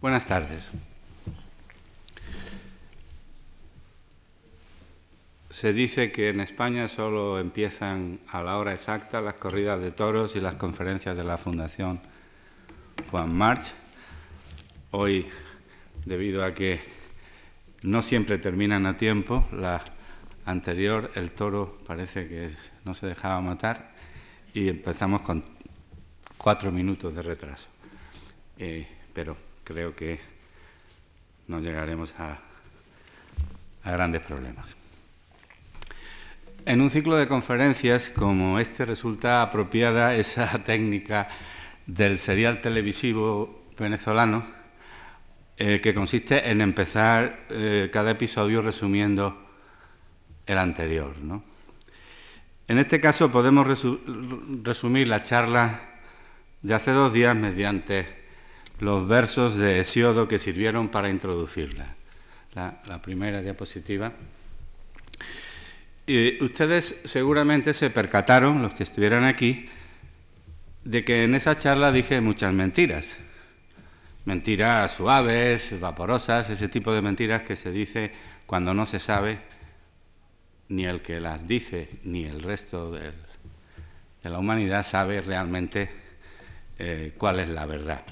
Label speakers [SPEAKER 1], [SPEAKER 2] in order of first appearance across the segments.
[SPEAKER 1] Buenas tardes. Se dice que en España solo empiezan a la hora exacta las corridas de toros y las conferencias de la Fundación Juan March. Hoy, debido a que no siempre terminan a tiempo, la anterior, el toro parece que no se dejaba matar y empezamos con cuatro minutos de retraso. Eh, pero creo que no llegaremos a, grandes problemas. En un ciclo de conferencias como este resulta apropiada esa técnica del serial televisivo venezolano eh, que consiste en empezar eh, cada episodio resumiendo el anterior. En este caso podemos resu resumir la charla de hace dos días mediante los versos de Hesiodo que sirvieron para introducirla. La, primera diapositiva. Y ustedes seguramente se percataron, los que estuvieran aquí, de que en esa charla dije muchas mentiras. Mentiras suaves, vaporosas, ese tipo de mentiras que se dice cuando no se sabe ni el que las dice ni el resto de, de la humanidad sabe realmente eh, cuál es la verdad.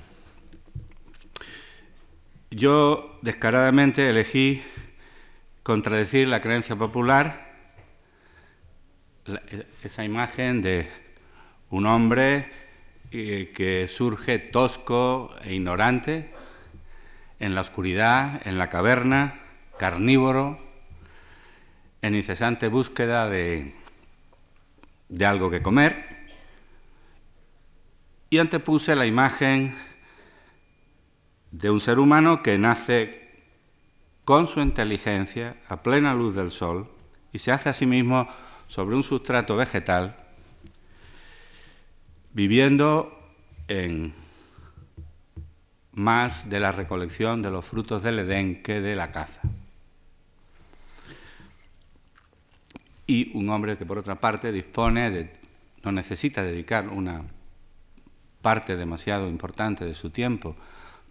[SPEAKER 1] Yo descaradamente elegí contradecir la creencia popular, la, esa imagen de un hombre eh, que surge tosco e ignorante en la oscuridad, en la caverna, carnívoro, en incesante búsqueda de, de algo que comer, y antepuse la imagen de un ser humano que nace con su inteligencia a plena luz del sol y se hace a sí mismo sobre un sustrato vegetal, viviendo en más de la recolección de los frutos del Edén que de la caza. Y un hombre que por otra parte dispone de, no necesita dedicar una parte demasiado importante de su tiempo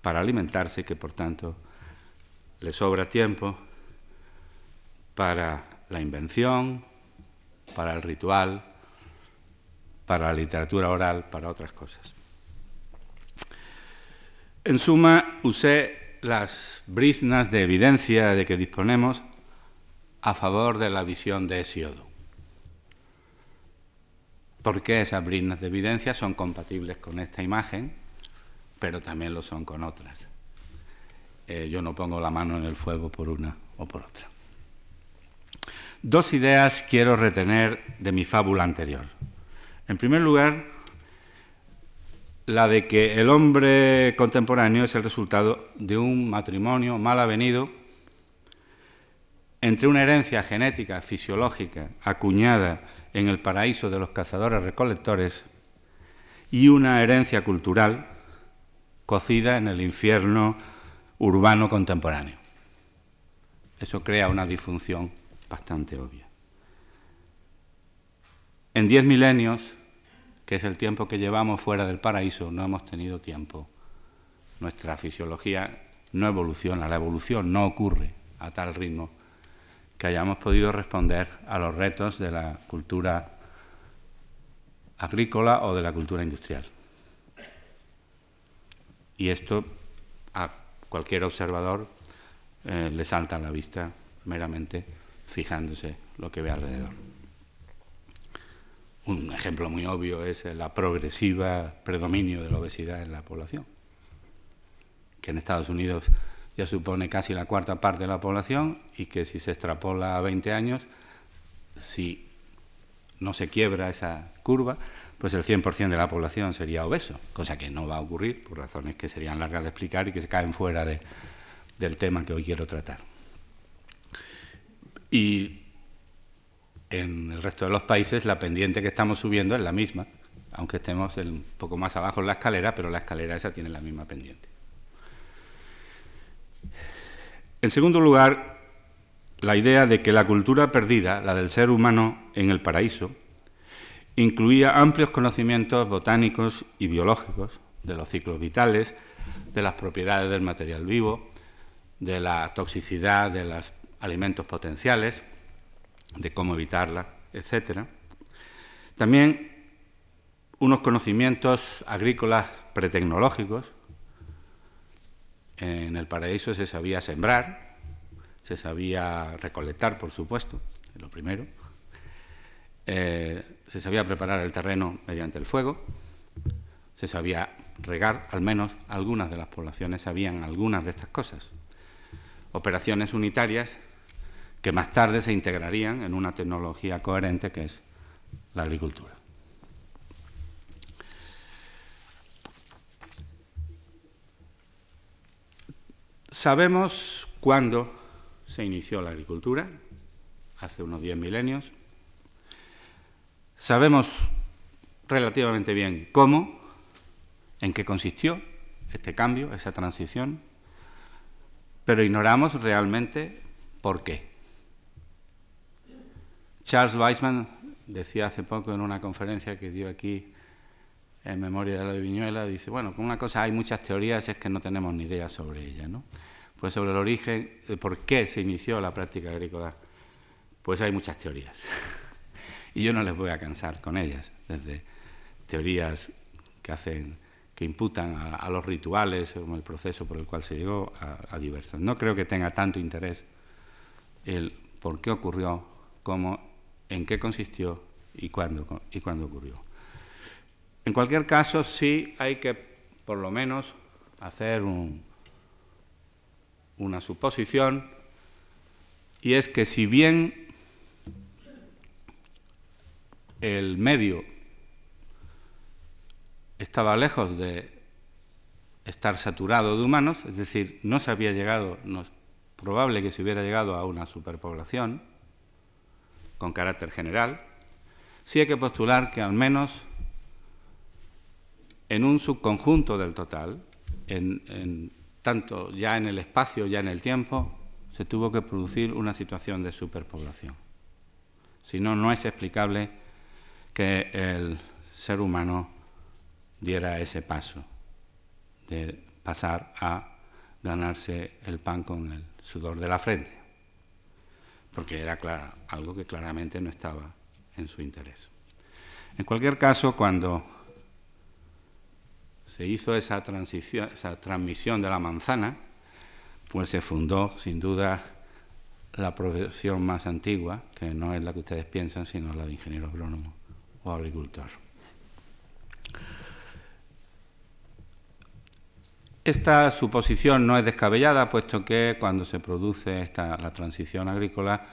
[SPEAKER 1] para alimentarse que por tanto le sobra tiempo para la invención, para el ritual, para la literatura oral, para otras cosas. En suma, usé las briznas de evidencia de que disponemos a favor de la visión de Hesiodo. Porque esas briznas de evidencia son compatibles con esta imagen, pero también lo son con otras. Eh, yo no pongo la mano en el fuego por una o por otra. Dos ideas quiero retener de mi fábula anterior. En primer lugar, la de que el hombre contemporáneo es el resultado de un matrimonio mal avenido entre una herencia genética, fisiológica, acuñada en el paraíso de los cazadores recolectores, y una herencia cultural cocida en el infierno urbano contemporáneo. Eso crea una disfunción bastante obvia. En diez milenios, que es el tiempo que llevamos fuera del paraíso, no hemos tenido tiempo. Nuestra fisiología no evoluciona, la evolución no ocurre a tal ritmo que hayamos podido responder a los retos de la cultura agrícola o de la cultura industrial. Y esto a cualquier observador eh, le salta a la vista meramente fijándose lo que ve alrededor. Un ejemplo muy obvio es la progresiva predominio de la obesidad en la población, que en Estados Unidos ya supone casi la cuarta parte de la población y que si se extrapola a 20 años, si no se quiebra esa curva, pues el 100% de la población sería obeso, cosa que no va a ocurrir por razones que serían largas de explicar y que se caen fuera de, del tema que hoy quiero tratar. Y en el resto de los países la pendiente que estamos subiendo es la misma, aunque estemos un poco más abajo en la escalera, pero la escalera esa tiene la misma pendiente. En segundo lugar, la idea de que la cultura perdida, la del ser humano en el paraíso, incluía amplios conocimientos botánicos y biológicos de los ciclos vitales, de las propiedades del material vivo, de la toxicidad de los alimentos potenciales, de cómo evitarla, etc. También unos conocimientos agrícolas pretecnológicos. En el paraíso se sabía sembrar, se sabía recolectar, por supuesto, lo primero. Eh, se sabía preparar el terreno mediante el fuego, se sabía regar, al menos algunas de las poblaciones sabían algunas de estas cosas. Operaciones unitarias que más tarde se integrarían en una tecnología coherente que es la agricultura. Sabemos cuándo se inició la agricultura, hace unos 10 milenios. Sabemos relativamente bien cómo, en qué consistió este cambio, esa transición, pero ignoramos realmente por qué. Charles Weissman decía hace poco en una conferencia que dio aquí en memoria de la de Viñuela, dice, bueno, con una cosa hay muchas teorías, es que no tenemos ni idea sobre ella, ¿no? Pues sobre el origen, por qué se inició la práctica agrícola, pues hay muchas teorías. y yo no les voy a cansar con ellas, desde teorías que hacen que imputan a, los rituales, como el proceso por el cual se llegó, a, a diversas. No creo que tenga tanto interés el por qué ocurrió, cómo, en qué consistió y cuándo, y cuándo ocurrió. En cualquier caso, sí hay que, por lo menos, hacer un, una suposición, y es que si bien el medio estaba lejos de estar saturado de humanos, es decir, no se había llegado, no es probable que se hubiera llegado a una superpoblación con carácter general, sí hay que postular que al menos en un subconjunto del total, en, tanto ya en el espacio, ya en el tiempo, se tuvo que producir una situación de superpoblación. Si no, no es explicable que el ser humano diera ese paso de pasar a ganarse el pan con el sudor de la frente, porque era algo que claramente no estaba en su interés. En cualquier caso, cuando se hizo esa, transición, esa transmisión de la manzana, pues se fundó, sin duda, la profesión más antigua, que no es la que ustedes piensan, sino la de ingeniero agrónomo o agricultor. Esta suposición no es descabellada, puesto que cuando se produce esta, la transición agrícola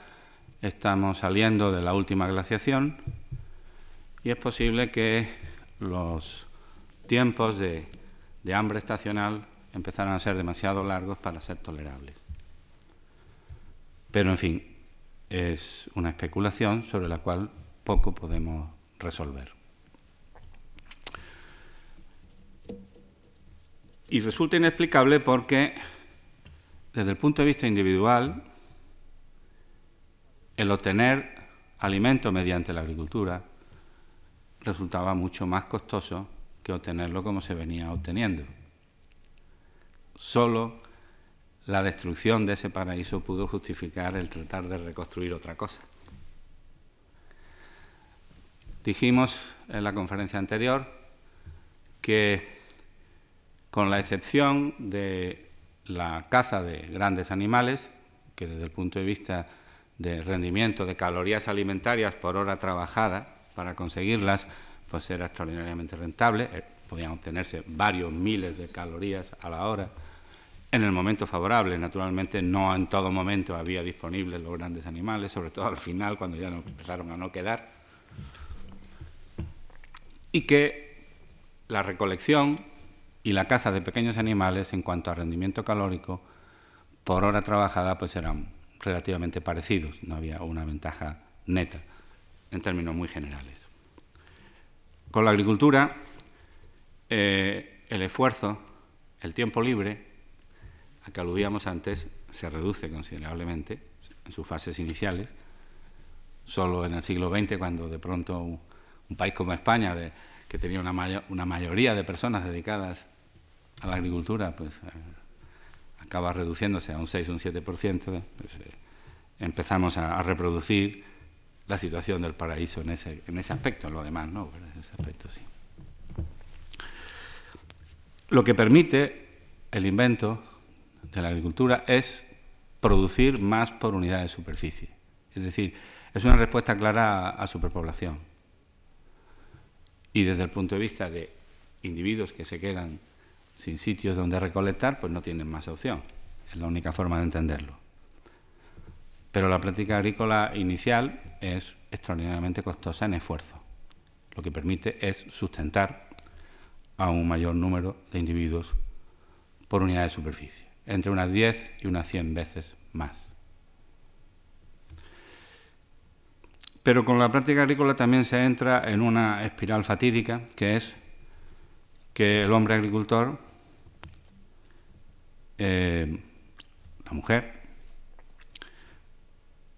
[SPEAKER 1] estamos saliendo de la última glaciación y es posible que los tiempos de, de hambre estacional empezaran a ser demasiado largos para ser tolerables. Pero, en fin, es una especulación sobre la cual poco podemos resolver. Y resulta inexplicable porque, desde el punto de vista individual, el obtener alimento mediante la agricultura resultaba mucho más costoso que obtenerlo como se venía obteniendo. Solo la destrucción de ese paraíso pudo justificar el tratar de reconstruir otra cosa. Dijimos en la conferencia anterior que con la excepción de la caza de grandes animales, que desde el punto de vista de rendimiento de calorías alimentarias por hora trabajada para conseguirlas, pues era extraordinariamente rentable, eh, podían obtenerse varios miles de calorías a la hora en el momento favorable. Naturalmente no en todo momento había disponibles los grandes animales, sobre todo al final cuando ya empezaron a no quedar y que la recolección y la caza de pequeños animales en cuanto a rendimiento calórico por hora trabajada pues eran relativamente parecidos, no había una ventaja neta en términos muy generales. Con la agricultura, eh, el esfuerzo, el tiempo libre, a que aludíamos antes, se reduce considerablemente en sus fases iniciales. Solo en el siglo XX, cuando de pronto un país como España, que tenía una, una mayoría de personas dedicadas a la agricultura, pues eh, acaba reduciéndose a un 6 o un 7%, pues, eh, empezamos a, reproducir la situación del paraíso en ese, en ese aspecto, en lo demás, ¿no? En ese aspecto sí. Lo que permite el invento de la agricultura es producir más por unidad de superficie. Es decir, es una respuesta clara a, superpoblación. Y desde el punto de vista de individuos que se quedan sin sitios donde recolectar, pues no tienen más opción. Es la única forma de entenderlo. Pero la práctica agrícola inicial es extraordinariamente costosa en esfuerzo. Lo que permite es sustentar a un mayor número de individuos por unidad de superficie, entre unas 10 y unas 100 veces más. Pero con la práctica agrícola también se entra en una espiral fatídica, que es que el hombre agricultor, eh, la mujer,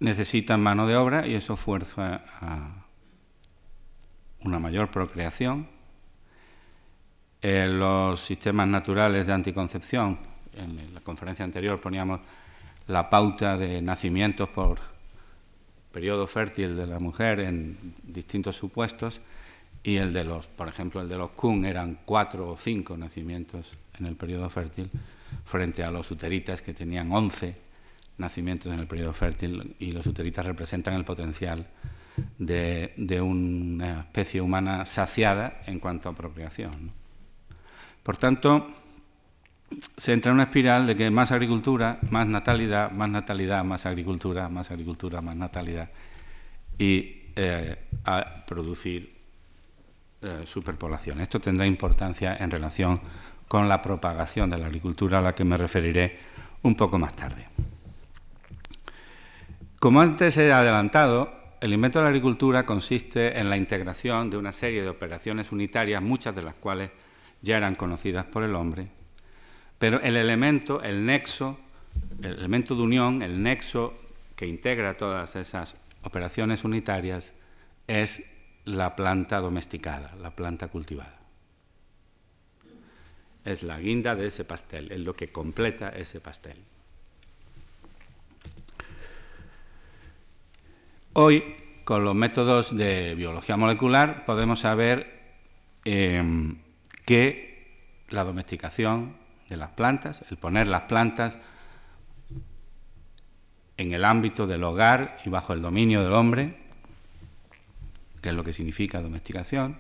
[SPEAKER 1] necesita mano de obra y eso fuerza a una mayor procreación. En los sistemas naturales de anticoncepción, en la conferencia anterior poníamos la pauta de nacimientos por periodo fértil de la mujer en distintos supuestos y el de los, por ejemplo, el de los Kun eran cuatro o cinco nacimientos en el periodo fértil frente a los uteritas que tenían once nacimientos en el periodo fértil y los uteritas representan el potencial de, una especie humana saciada en cuanto a procreación. Por tanto, se entra en una espiral de que más agricultura, más natalidad, más natalidad, más agricultura, más agricultura, más natalidad y eh, a producir eh, superpoblación. Esto tendrá importancia en relación con la propagación de la agricultura a la que me referiré un poco más tarde. Como antes he adelantado, el invento de la agricultura consiste en la integración de una serie de operaciones unitarias, muchas de las cuales ya eran conocidas por el hombre, pero el elemento, el nexo, el elemento de unión, el nexo que integra todas esas operaciones unitarias es la planta domesticada, la planta cultivada. Es la guinda de ese pastel, es lo que completa ese pastel. Hoy, con los métodos de biología molecular, podemos saber em, que la domesticación de las plantas, el poner las plantas en el ámbito del hogar y bajo el dominio del hombre, que es lo que significa domesticación,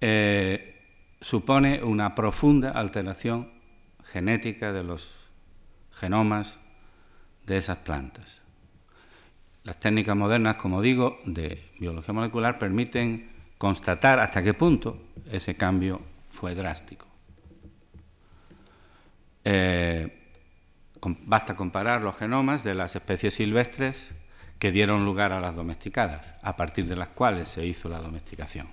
[SPEAKER 1] eh, supone una profunda alteración genética de los genomas de esas plantas. Las técnicas modernas, como digo, de biología molecular permiten constatar hasta qué punto ese cambio fue drástico. Eh, basta comparar los genomas de las especies silvestres que dieron lugar a las domesticadas, a partir de las cuales se hizo la domesticación.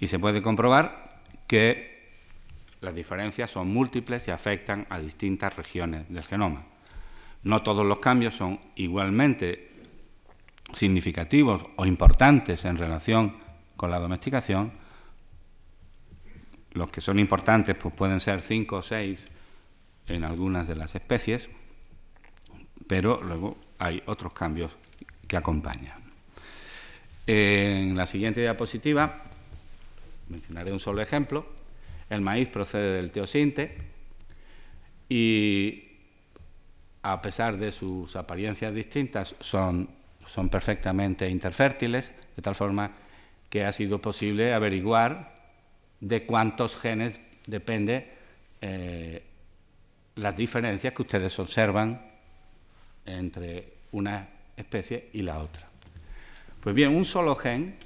[SPEAKER 1] Y se puede comprobar que las diferencias son múltiples y afectan a distintas regiones del genoma. No todos los cambios son igualmente significativos o importantes en relación con la domesticación, los que son importantes pues pueden ser cinco o seis en algunas de las especies, pero luego hay otros cambios que acompañan. En la siguiente diapositiva mencionaré un solo ejemplo. El maíz procede del teosinte y a pesar de sus apariencias distintas son, son perfectamente interfértiles, de tal forma que ha sido posible averiguar de cuántos genes depende eh, las diferencias que ustedes observan entre una especie y la otra. Pues bien, un solo gen,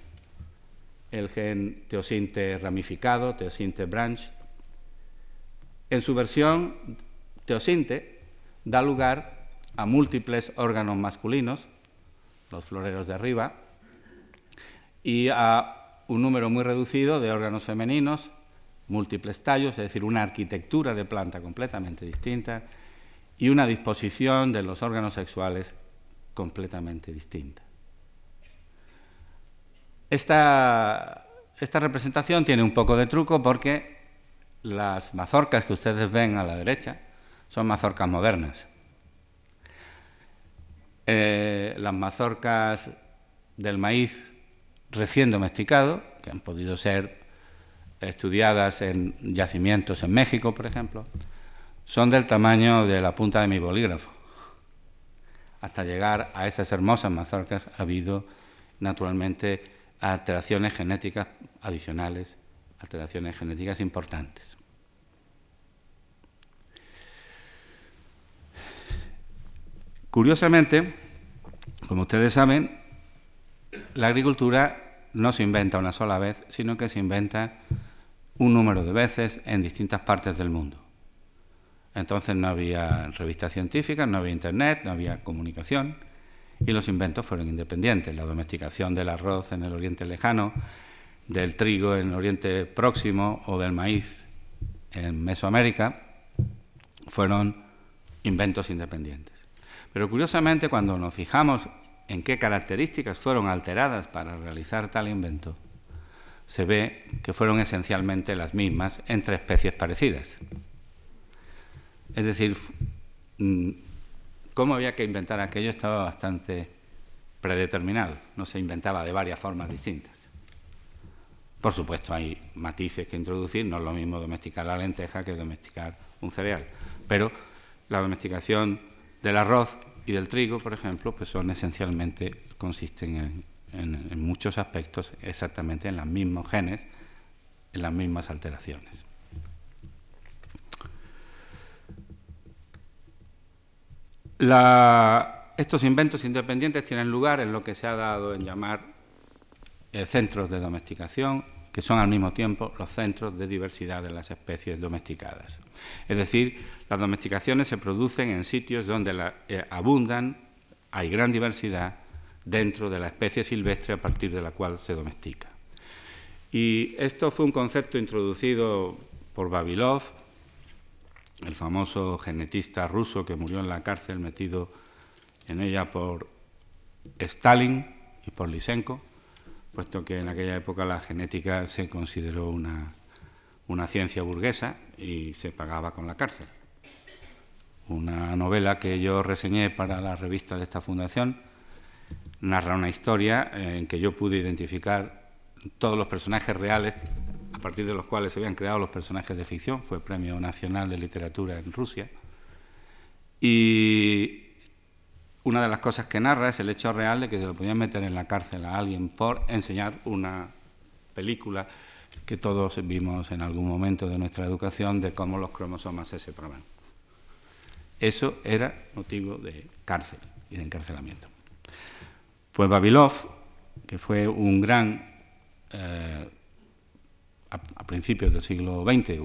[SPEAKER 1] el gen teosinte ramificado, teosinte branch, en su versión teosinte da lugar a múltiples órganos masculinos, los floreros de arriba, y a un número muy reducido de órganos femeninos, múltiples tallos, es decir, una arquitectura de planta completamente distinta y una disposición de los órganos sexuales completamente distinta. Esta, esta representación tiene un poco de truco porque las mazorcas que ustedes ven a la derecha son mazorcas modernas. Eh, las mazorcas del maíz recién domesticado, que han podido ser estudiadas en yacimientos en México, por ejemplo, son del tamaño de la punta de mi bolígrafo. Hasta llegar a esas hermosas mazorcas ha habido, naturalmente, alteraciones genéticas adicionales, alteraciones genéticas importantes. Curiosamente, como ustedes saben, la agricultura no se inventa una sola vez, sino que se inventa un número de veces en distintas partes del mundo. Entonces no había revistas científicas, no había internet, no había comunicación y los inventos fueron independientes. La domesticación del arroz en el Oriente Lejano, del trigo en el Oriente Próximo o del maíz en Mesoamérica fueron inventos independientes. Pero curiosamente cuando nos fijamos en qué características fueron alteradas para realizar tal invento, se ve que fueron esencialmente las mismas entre especies parecidas. Es decir, mm, cómo había que inventar aquello estaba bastante predeterminado, no se inventaba de varias formas distintas. Por supuesto, hay matices que introducir, no es lo mismo domesticar la lenteja que domesticar un cereal, pero la domesticación del arroz y del trigo, por ejemplo, pues son esencialmente, consisten en, muchos aspectos exactamente en los mismos genes, en las mismas alteraciones. estos inventos independientes tienen lugar en lo que se ha dado en llamar eh, centros de domesticación, que son al mismo tiempo los centros de diversidad de las especies domesticadas. Es decir, las domesticaciones se producen en sitios donde eh, abundan, hay gran diversidad dentro de la especie silvestre a partir de la cual se domestica. Y esto fue un concepto introducido por Babilov el famoso genetista ruso que murió en la cárcel metido en ella por Stalin y por Lysenko, puesto que en aquella época la genética se consideró una, una ciencia burguesa y se pagaba con la cárcel. Una novela que yo reseñé para la revista de esta fundación narra una historia en que yo pude identificar todos los personajes reales a partir de los cuales se habían creado los personajes de ficción, fue Premio Nacional de Literatura en Rusia. Y una de las cosas que narra es el hecho real de que se lo podían meter en la cárcel a alguien por enseñar una película que todos vimos en algún momento de nuestra educación de cómo los cromosomas se separaban. Eso era motivo de cárcel y de encarcelamiento. Pues Babilov, que fue un gran eh, a, principios del siglo XX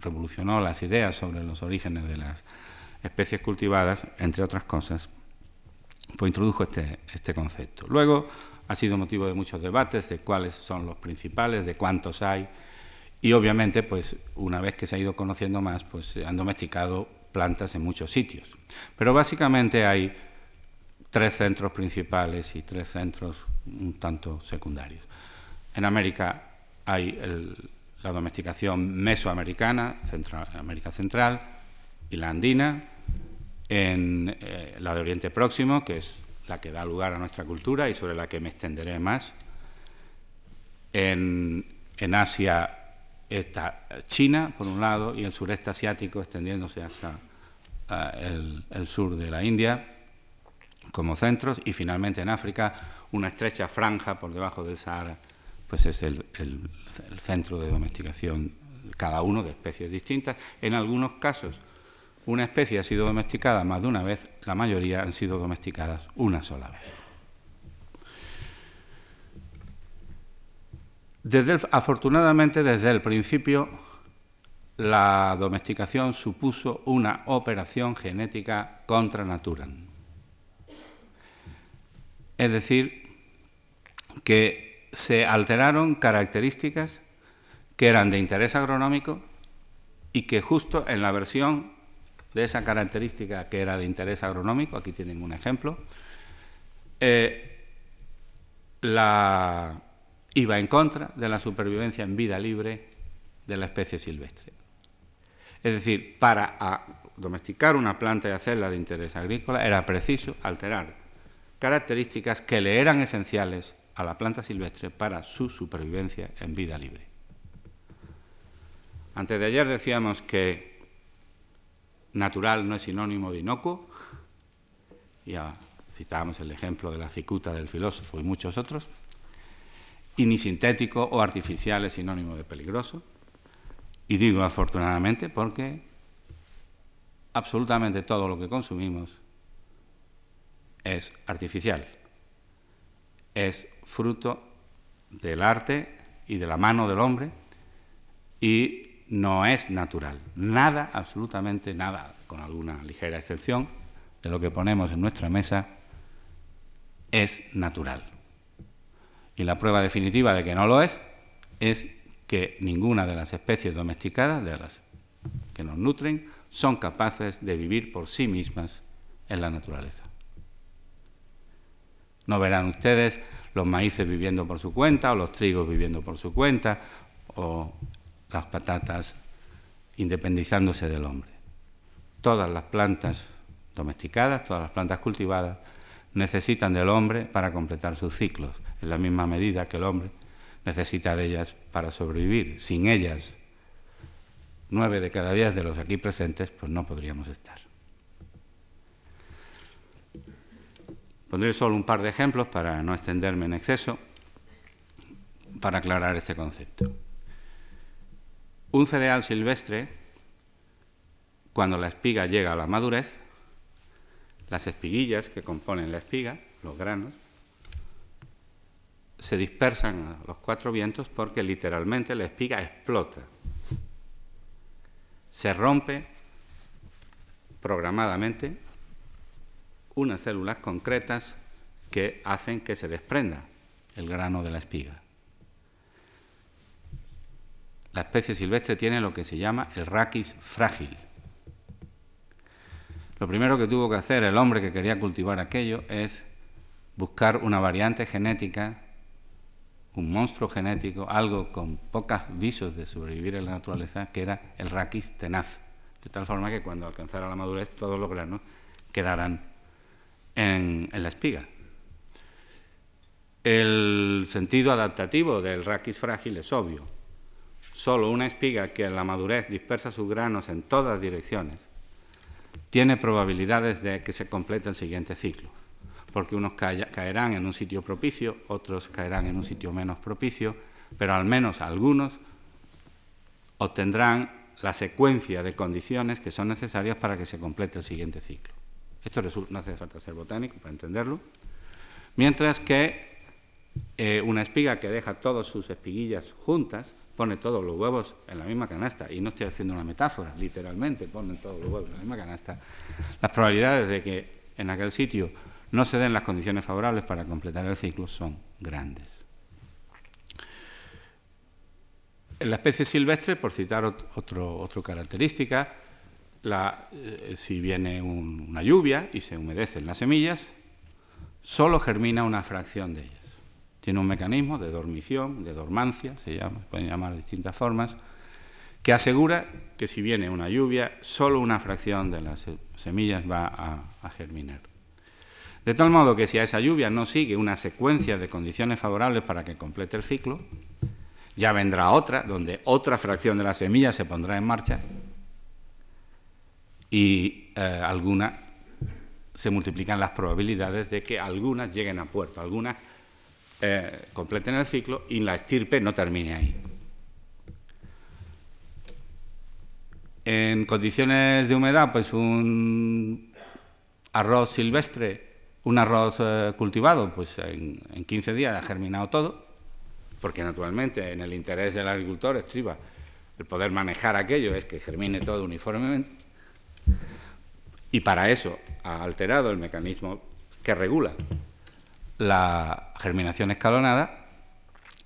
[SPEAKER 1] revolucionó las ideas sobre los orígenes de las especies cultivadas, entre otras cosas, pues introdujo este, este concepto. Luego ha sido motivo de muchos debates de cuáles son los principales, de cuántos hay, y obviamente, pues una vez que se ha ido conociendo más, pues se han domesticado plantas en muchos sitios. Pero básicamente hay tres centros principales y tres centros un tanto secundarios. En América hay la domesticación mesoamericana, América Central y la andina, en eh, la de Oriente Próximo, que es la que da lugar a nuestra cultura y sobre la que me extenderé más. En, Asia está China, por un lado, y el sureste asiático extendiéndose hasta eh, el sur de la India como centros, y finalmente en África una estrecha franja por debajo del Sahara pues es el, centro de domesticación, cada uno de especies distintas. En algunos casos, una especie ha sido domesticada más de una vez, la mayoría han sido domesticadas una sola vez. Desde afortunadamente, desde el principio, la domesticación supuso una operación genética contra natura. Es decir, que se alteraron características que eran de interés agronómico y que justo en la versión de esa característica que era de interés agronómico, aquí tienen un ejemplo, eh, la, iba en contra de la supervivencia en vida libre de la especie silvestre. Es decir, para domesticar una planta y hacerla de interés agrícola era preciso alterar características que le eran esenciales a la planta silvestre para su supervivencia en vida libre. Antes de ayer decíamos que natural no es sinónimo de inocuo, ya citábamos el ejemplo de la cicuta del filósofo y muchos otros, y ni sintético o artificial es sinónimo de peligroso. Y digo afortunadamente porque absolutamente todo lo que consumimos es artificial, es fruto del arte y de la mano del hombre y no es natural. Nada, absolutamente nada, con alguna ligera excepción, de lo que ponemos en nuestra mesa es natural. Y la prueba definitiva de que no lo es es que ninguna de las especies domesticadas, de las que nos nutren, son capaces de vivir por sí mismas en la naturaleza. No verán ustedes los maíces viviendo por su cuenta, o los trigos viviendo por su cuenta, o las patatas independizándose del hombre. Todas las plantas domesticadas, todas las plantas cultivadas, necesitan del hombre para completar sus ciclos, en la misma medida que el hombre necesita de ellas para sobrevivir. Sin ellas, nueve de cada diez de los aquí presentes, pues no podríamos estar. Pondré solo un par de ejemplos para no extenderme en exceso, para aclarar este concepto. Un cereal silvestre, cuando la espiga llega a la madurez, las espiguillas que componen la espiga, los granos, se dispersan a los cuatro vientos porque literalmente la espiga explota. Se rompe programadamente unas células concretas que hacen que se desprenda el grano de la espiga. La especie silvestre tiene lo que se llama el raquis frágil. Lo primero que tuvo que hacer el hombre que quería cultivar aquello es buscar una variante genética, un monstruo genético, algo con pocos visos de sobrevivir en la naturaleza, que era el raquis tenaz, de tal forma que cuando alcanzara la madurez todos los granos quedaran en, la espiga. El sentido adaptativo del raquis frágil es obvio. Solo una espiga que en la madurez dispersa sus granos en todas direcciones tiene probabilidades de que se complete el siguiente ciclo, porque unos caerán en un sitio propicio, otros caerán en un sitio menos propicio, pero al menos algunos obtendrán la secuencia de condiciones que son necesarias para que se complete el siguiente ciclo. Esto no hace falta ser botánico para entenderlo. Mientras que eh, una espiga que deja todas sus espiguillas juntas, pone todos los huevos en la misma canasta, y no estoy haciendo una metáfora, literalmente ponen todos los huevos en la misma canasta, las probabilidades de que en aquel sitio no se den las condiciones favorables para completar el ciclo son grandes. En la especie silvestre, por citar otra característica, eh, si viene una lluvia y se humedecen las semillas, solo germina una fracción de ellas. Tiene un mecanismo de dormición, de dormancia, se llama, pueden llamar de distintas formas, que asegura que si viene una lluvia, solo una fracción de las semillas va a germinar. De tal modo que si a esa lluvia no sigue una secuencia de condiciones favorables para que complete el ciclo, ya vendrá otra, donde otra fracción de las semillas se pondrá en marcha y eh, algunas se multiplican las probabilidades de que algunas lleguen a puerto, algunas eh, completen el ciclo y la estirpe no termine ahí. En condiciones de humedad, pues un arroz silvestre, un arroz eh, cultivado, pues en, en 15 días ha germinado todo, porque naturalmente en el interés del agricultor estriba el poder manejar aquello, es que germine todo uniformemente. Y para eso ha alterado el mecanismo que regula la germinación escalonada,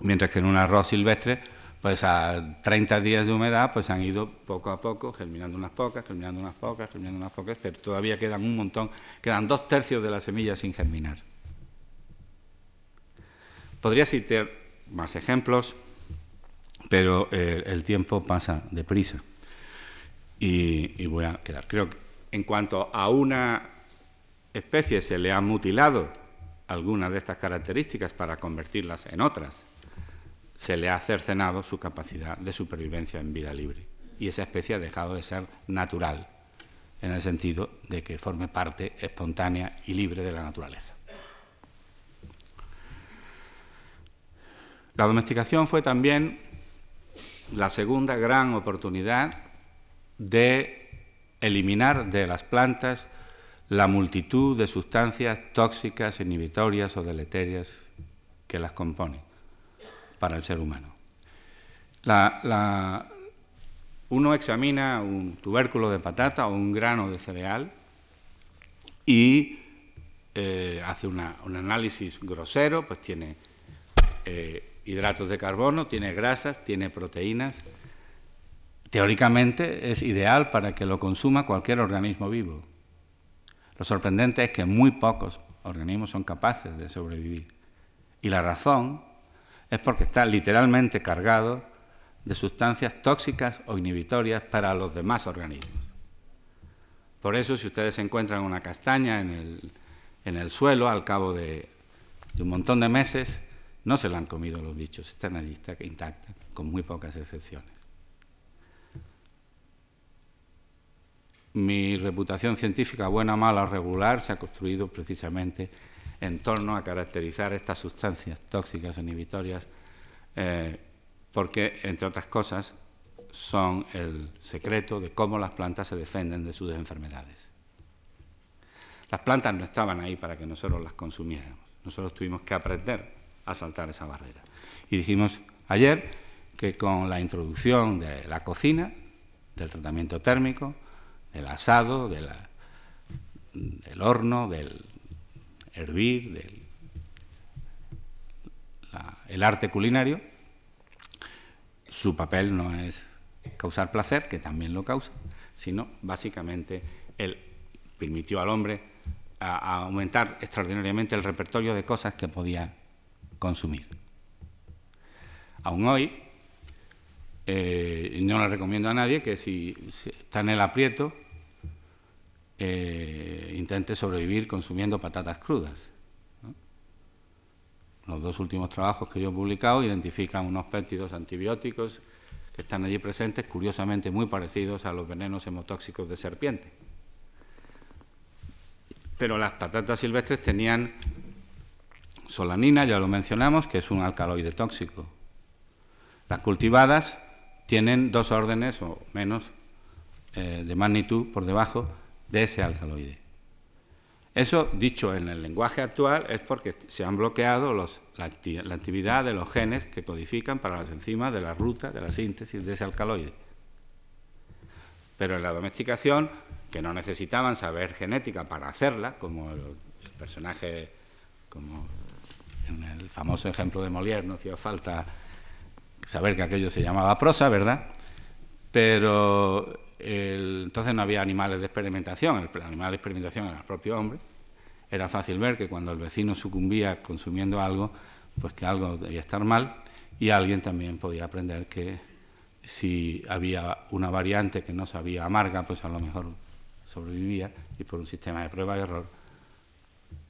[SPEAKER 1] mientras que en un arroz silvestre, pues a 30 días de humedad, pues han ido poco a poco germinando unas pocas, germinando unas pocas, germinando unas pocas, pero todavía quedan un montón, quedan dos tercios de las semillas sin germinar. Podría citar más ejemplos, pero eh, el tiempo pasa deprisa. Y, y voy a quedar. Creo que en cuanto a una especie se le ha mutilado algunas de estas características para convertirlas en otras, se le ha cercenado su capacidad de supervivencia en vida libre. Y esa especie ha dejado de ser natural, en el sentido de que forme parte espontánea y libre de la naturaleza. La domesticación fue también la segunda gran oportunidad de eliminar de las plantas la multitud de sustancias tóxicas, inhibitorias o deleterias que las componen para el ser humano. uno examina un tubérculo de patata o un grano de cereal y eh, hace un análisis grosero, pues tiene eh, hidratos de carbono, tiene grasas, tiene proteínas. Teóricamente es ideal para que lo consuma cualquier organismo vivo. Lo sorprendente es que muy pocos organismos son capaces de sobrevivir. Y la razón es porque está literalmente cargado de sustancias tóxicas o inhibitorias para los demás organismos. Por eso, si ustedes encuentran una castaña en el, suelo al cabo de, un montón de meses, no se la han comido los bichos, están allí intacta, con muy pocas excepciones. Mi reputación científica, buena, mala o regular, se ha construido precisamente en torno a caracterizar estas sustancias tóxicas inhibitorias, eh, porque, entre otras cosas, son el secreto de cómo las plantas se defienden de sus enfermedades. Las plantas no estaban ahí para que nosotros las consumiéramos, nosotros tuvimos que aprender a saltar esa barrera. Y dijimos ayer que con la introducción de la cocina, del tratamiento térmico, del asado, del horno, del hervir, del el arte culinario, su papel no es causar placer, que también lo causa, sino básicamente él permitió al hombre aumentar extraordinariamente el repertorio de cosas que podía consumir. Aún hoy, eh, no le recomiendo a nadie que si, está en el aprieto, eh, intente sobrevivir consumiendo patatas crudas. Los dos últimos trabajos que yo he publicado identifican unos péptidos antibióticos que están allí presentes, curiosamente muy parecidos a los venenos hemotóxicos de serpiente. Pero las patatas silvestres tenían solanina, ya lo mencionamos, que es un alcaloide tóxico. Las cultivadas tienen dos órdenes o menos eh, de magnitud por debajo de ese alcaloide. Eso, dicho en el lenguaje actual, es porque se han bloqueado la, actividad de los genes que codifican para las enzimas de la ruta de la síntesis de ese alcaloide. Pero en la domesticación, que no necesitaban saber genética para hacerla, como el, el personaje, como en el famoso ejemplo de Molière, no hacía falta saber que aquello se llamaba prosa, ¿verdad? Pero entonces no había animales de experimentación, el animal de experimentación era el propio hombre. Era fácil ver que cuando el vecino sucumbía consumiendo algo, pues que algo debía estar mal y alguien también podía aprender que si había una variante que no sabía amarga, pues a lo mejor sobrevivía y por un sistema de prueba y error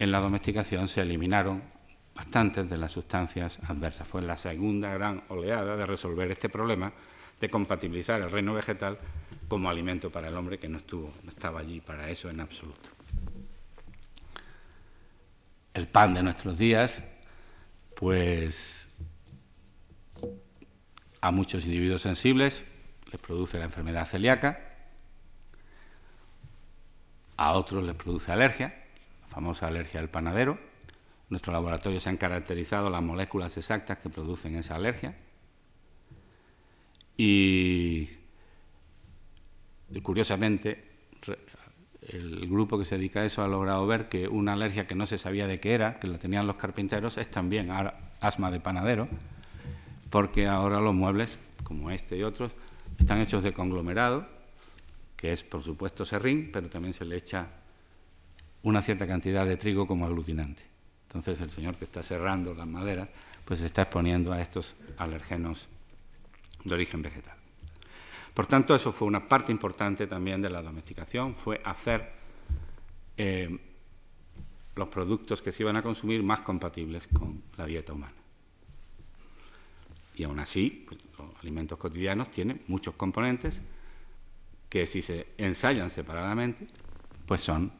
[SPEAKER 1] en la domesticación se eliminaron bastantes de las sustancias adversas. Fue la segunda gran oleada de resolver este problema de compatibilizar el reino vegetal como alimento para el hombre que no, estuvo, estaba allí para eso en absoluto. El pan de nuestros días, pues a muchos individuos sensibles les produce la enfermedad celíaca, a otros les produce alergia, la famosa alergia del panadero, nuestro laboratorio se han caracterizado las moléculas exactas que producen esa alergia. Y, curiosamente, el grupo que se dedica a eso ha logrado ver que una alergia que no se sabía de qué era, que la tenían los carpinteros, es también asma de panadero, porque ahora los muebles, como este y otros, están hechos de conglomerado, que es por supuesto serrín, pero también se le echa una cierta cantidad de trigo como aglutinante. Entonces el señor que está cerrando las maderas, pues se está exponiendo a estos alergenos de origen vegetal. Por tanto, eso fue una parte importante también de la domesticación, fue hacer eh, los productos que se iban a consumir más compatibles con la dieta humana. Y aún así, pues, los alimentos cotidianos tienen muchos componentes que si se ensayan separadamente, pues son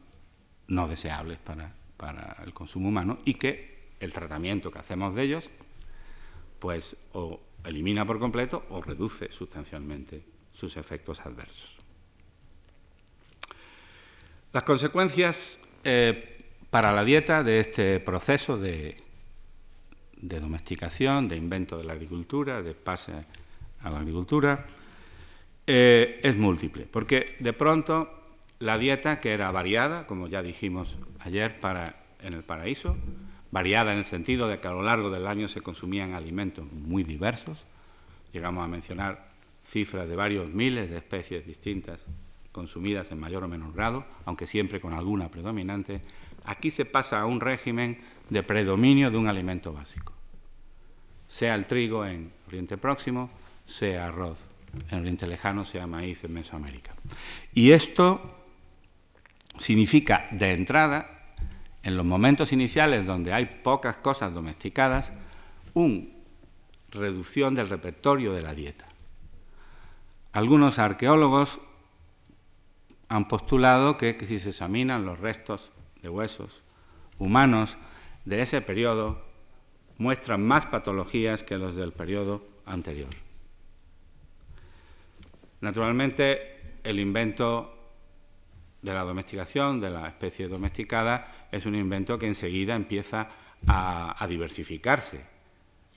[SPEAKER 1] no deseables para, para el consumo humano y que el tratamiento que hacemos de ellos, pues o elimina por completo o reduce sustancialmente sus efectos adversos. Las consecuencias eh, para la dieta de este proceso de, domesticación, de invento de la agricultura, de pase a la agricultura, eh, es múltiple, porque de pronto la dieta, que era variada, como ya dijimos ayer para, en el paraíso, variada en el sentido de que a lo largo del año se consumían alimentos muy diversos, llegamos a mencionar cifras de varios miles de especies distintas consumidas en mayor o menor grado, aunque siempre con alguna predominante, aquí se pasa a un régimen de predominio de un alimento básico, sea el trigo en Oriente Próximo, sea arroz en Oriente Lejano, sea maíz en Mesoamérica. Y esto significa de entrada, en los momentos iniciales donde hay pocas cosas domesticadas, una reducción del repertorio de la dieta. Algunos arqueólogos han postulado que, si se examinan los restos de huesos humanos de ese periodo, muestran más patologías que los del periodo anterior. Naturalmente, el invento de la domesticación, de la especie domesticada, es un invento que enseguida empieza a, diversificarse.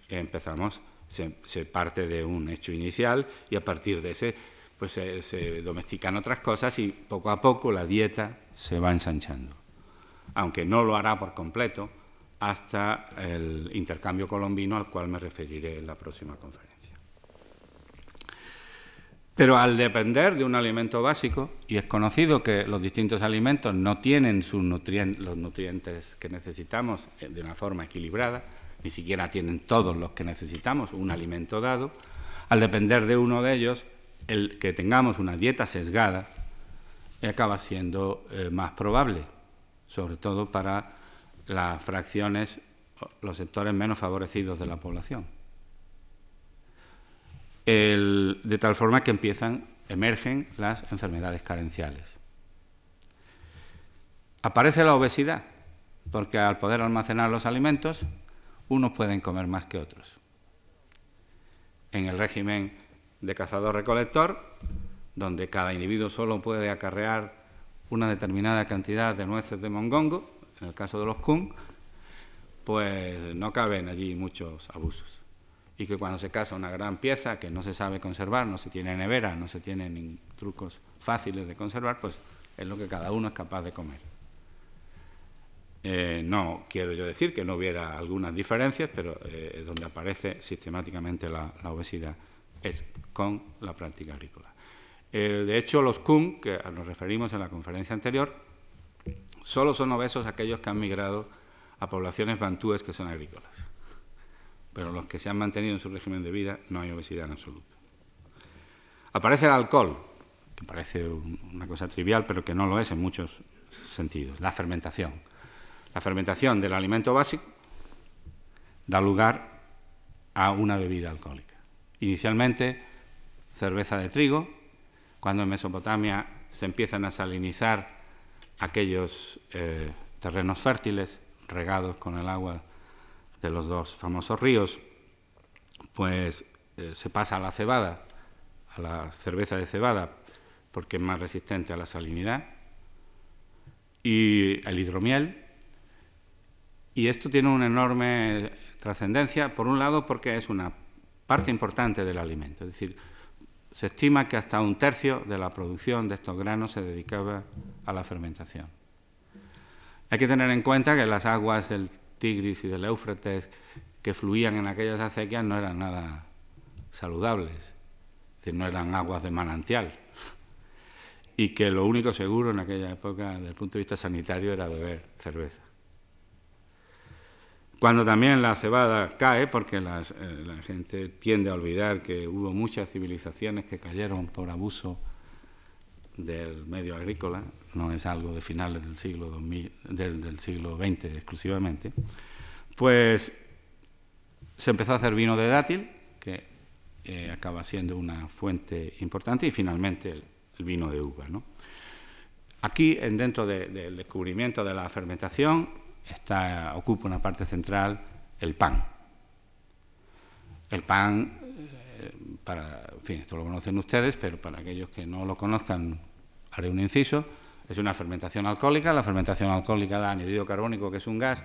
[SPEAKER 1] Empezamos se, parte de un hecho inicial y a partir de ese pues se, domestican otras cosas y poco a poco la dieta se va ensanchando. Aunque no lo hará por completo hasta el intercambio colombino al cual me referiré en la próxima conferencia. Pero al depender de un alimento básico, y es conocido que los distintos alimentos no tienen sus los nutrientes que necesitamos eh, de una forma equilibrada, ni siquiera tienen todos los que necesitamos, un alimento dado, al depender de uno de ellos, el que tengamos una dieta sesgada acaba siendo eh, más probable, sobre todo para las fracciones, los sectores menos favorecidos de la población. De tal forma que empiezan, emergen las enfermedades carenciales. Aparece la obesidad, porque al poder almacenar los alimentos, unos pueden comer más que otros. En el régimen de cazador-recolector, donde cada individuo solo puede acarrear una determinada cantidad de nueces de mongongo, en el caso de los kun, pues no caben allí muchos abusos. Y que cuando se caza una gran pieza que no se sabe conservar, no se tiene nevera, no se tienen trucos fáciles de conservar, pues es lo que cada uno es capaz de comer. Eh, no quiero yo decir que no hubiera algunas diferencias, pero eh, donde aparece sistemáticamente la, obesidad es con la práctica agrícola. Eh, de hecho, los KUM, que nos referimos en la conferencia anterior, solo son obesos aquellos que han migrado a poblaciones bantúes que son agrícolas. Pero los que se han mantenido en su régimen de vida no hay obesidad en absoluto. Aparece el alcohol, que parece una cosa trivial, pero que no lo es en muchos sentidos, la fermentación la fermentación del alimento básico da lugar a una bebida alcohólica. Inicialmente, cerveza de trigo, cuando en Mesopotamia se empiezan a salinizar aquellos eh, terrenos fértiles regados con el agua de los dos famosos ríos, pues eh, se pasa a la cebada, a la cerveza de cebada, porque es más resistente a la salinidad, y el hidromiel, y esto tiene una enorme trascendencia, por un lado porque es una parte importante del alimento, es decir, se estima que hasta un tercio de la producción de estos granos se dedicaba a la fermentación. Hay que tener en cuenta que las aguas del Tigris y del Éufrates que fluían en aquellas acequias no eran nada saludables, es decir, no eran aguas de manantial, y que lo único seguro en aquella época, desde el punto de vista sanitario, era beber cerveza. Cuando también la cebada cae, porque eh, la gente tiende a olvidar que hubo muchas civilizaciones que cayeron por abuso del medio agrícola, no es algo de finales del siglo, 2000, del, siglo XX exclusivamente, pues se empezó a hacer vino de dátil, que eh, acaba siendo una fuente importante, y finalmente el, vino de uva. Aquí, dentro del descubrimiento de la fermentación, está, ocupa una parte central el pan. El pan, para, en fin, esto lo conocen ustedes, pero para aquellos que no lo conozcan, haré un inciso, es una fermentación alcohólica, la fermentación alcohólica da anhídrido carbónico, que es un gas,